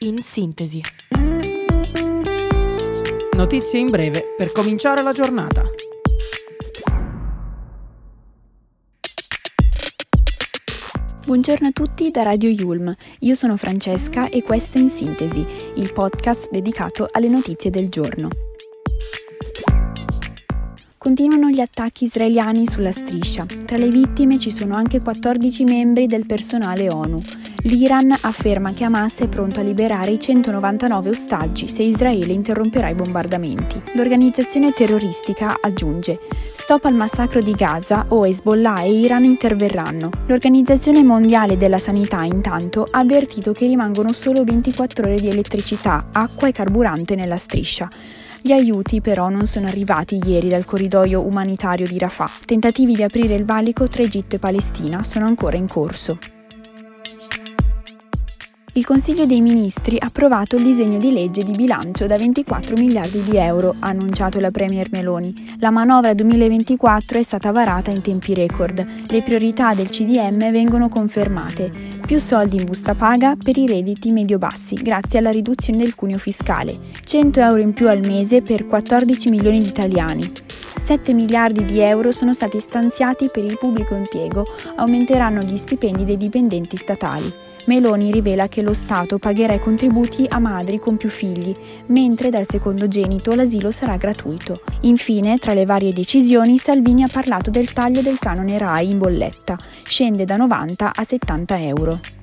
In sintesi. Notizie in breve per cominciare la giornata. Buongiorno a tutti da Radio Yulm, io sono Francesca e questo è In Sintesi, il podcast dedicato alle notizie del giorno. Continuano gli attacchi israeliani sulla striscia. Tra le vittime ci sono anche 14 membri del personale ONU. L'Iran afferma che Hamas è pronto a liberare i 199 ostaggi se Israele interromperà i bombardamenti. L'organizzazione terroristica aggiunge Stop al massacro di Gaza o Hezbollah e Iran interverranno. L'Organizzazione Mondiale della Sanità intanto ha avvertito che rimangono solo 24 ore di elettricità, acqua e carburante nella striscia. Gli aiuti però non sono arrivati ieri dal corridoio umanitario di Rafah. Tentativi di aprire il valico tra Egitto e Palestina sono ancora in corso. Il Consiglio dei Ministri ha approvato il disegno di legge di bilancio da 24 miliardi di euro, ha annunciato la Premier Meloni. La manovra 2024 è stata varata in tempi record. Le priorità del CDM vengono confermate. Più soldi in busta paga per i redditi medio-bassi, grazie alla riduzione del cuneo fiscale. 100 euro in più al mese per 14 milioni di italiani. 7 miliardi di euro sono stati stanziati per il pubblico impiego, aumenteranno gli stipendi dei dipendenti statali. Meloni rivela che lo Stato pagherà i contributi a madri con più figli, mentre dal secondogenito l'asilo sarà gratuito. Infine, tra le varie decisioni, Salvini ha parlato del taglio del canone RAI in bolletta, scende da 90 a 70 euro.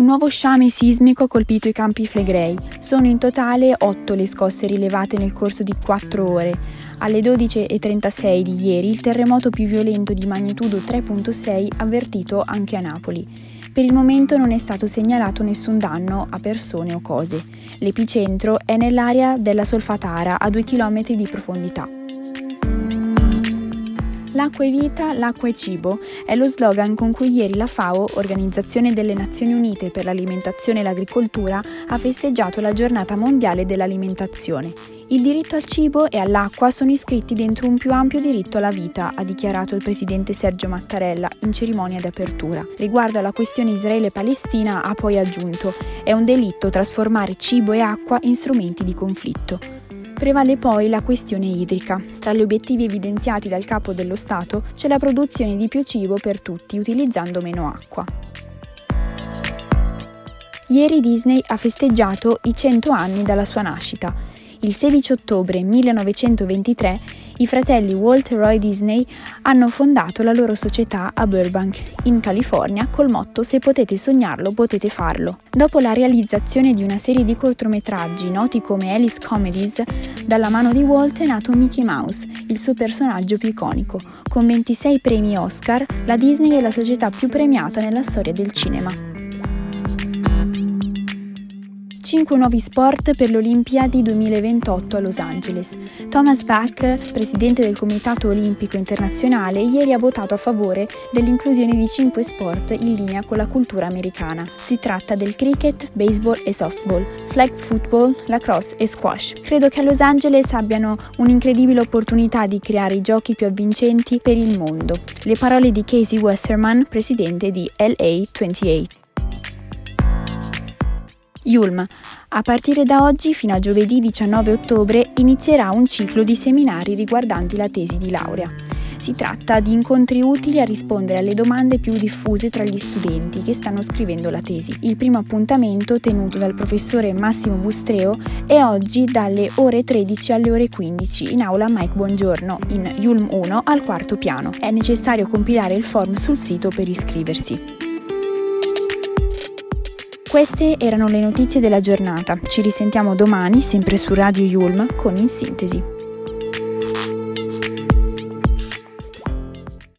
Un nuovo sciame sismico ha colpito i campi Flegrei. Sono in totale 8 le scosse rilevate nel corso di 4 ore. Alle 12.36 di ieri il terremoto più violento di magnitudo 3.6 avvertito anche a Napoli. Per il momento non è stato segnalato nessun danno a persone o cose. L'epicentro è nell'area della Solfatara a 2 km di profondità. L'acqua è vita, l'acqua è cibo è lo slogan con cui ieri la FAO, Organizzazione delle Nazioni Unite per l'Alimentazione e l'Agricoltura, ha festeggiato la giornata mondiale dell'alimentazione. Il diritto al cibo e all'acqua sono iscritti dentro un più ampio diritto alla vita, ha dichiarato il presidente Sergio Mattarella in cerimonia di apertura. Riguardo alla questione Israele-Palestina ha poi aggiunto: è un delitto trasformare cibo e acqua in strumenti di conflitto. Prevale poi la questione idrica. Tra gli obiettivi evidenziati dal capo dello Stato c'è la produzione di più cibo per tutti utilizzando meno acqua. Ieri Disney ha festeggiato i 100 anni dalla sua nascita il 16 ottobre 1923 i fratelli Walt e Roy Disney hanno fondato la loro società a Burbank, in California, col motto Se potete sognarlo, potete farlo. Dopo la realizzazione di una serie di cortometraggi noti come Alice Comedies, dalla mano di Walt è nato Mickey Mouse, il suo personaggio più iconico. Con 26 premi Oscar, la Disney è la società più premiata nella storia del cinema. 5 nuovi sport per le Olimpiadi 2028 a Los Angeles. Thomas Bach, presidente del Comitato Olimpico Internazionale, ieri ha votato a favore dell'inclusione di 5 sport in linea con la cultura americana. Si tratta del cricket, baseball e softball, flag football, lacrosse e squash. Credo che a Los Angeles abbiano un'incredibile opportunità di creare i giochi più avvincenti per il mondo. Le parole di Casey Westerman, presidente di LA28. Yulm. A partire da oggi fino a giovedì 19 ottobre inizierà un ciclo di seminari riguardanti la tesi di laurea. Si tratta di incontri utili a rispondere alle domande più diffuse tra gli studenti che stanno scrivendo la tesi. Il primo appuntamento, tenuto dal professore Massimo Bustreo, è oggi dalle ore 13 alle ore 15 in aula Mike Buongiorno, in Yulm 1 al quarto piano. È necessario compilare il form sul sito per iscriversi. Queste erano le notizie della giornata. Ci risentiamo domani, sempre su Radio Yulm, con In Sintesi.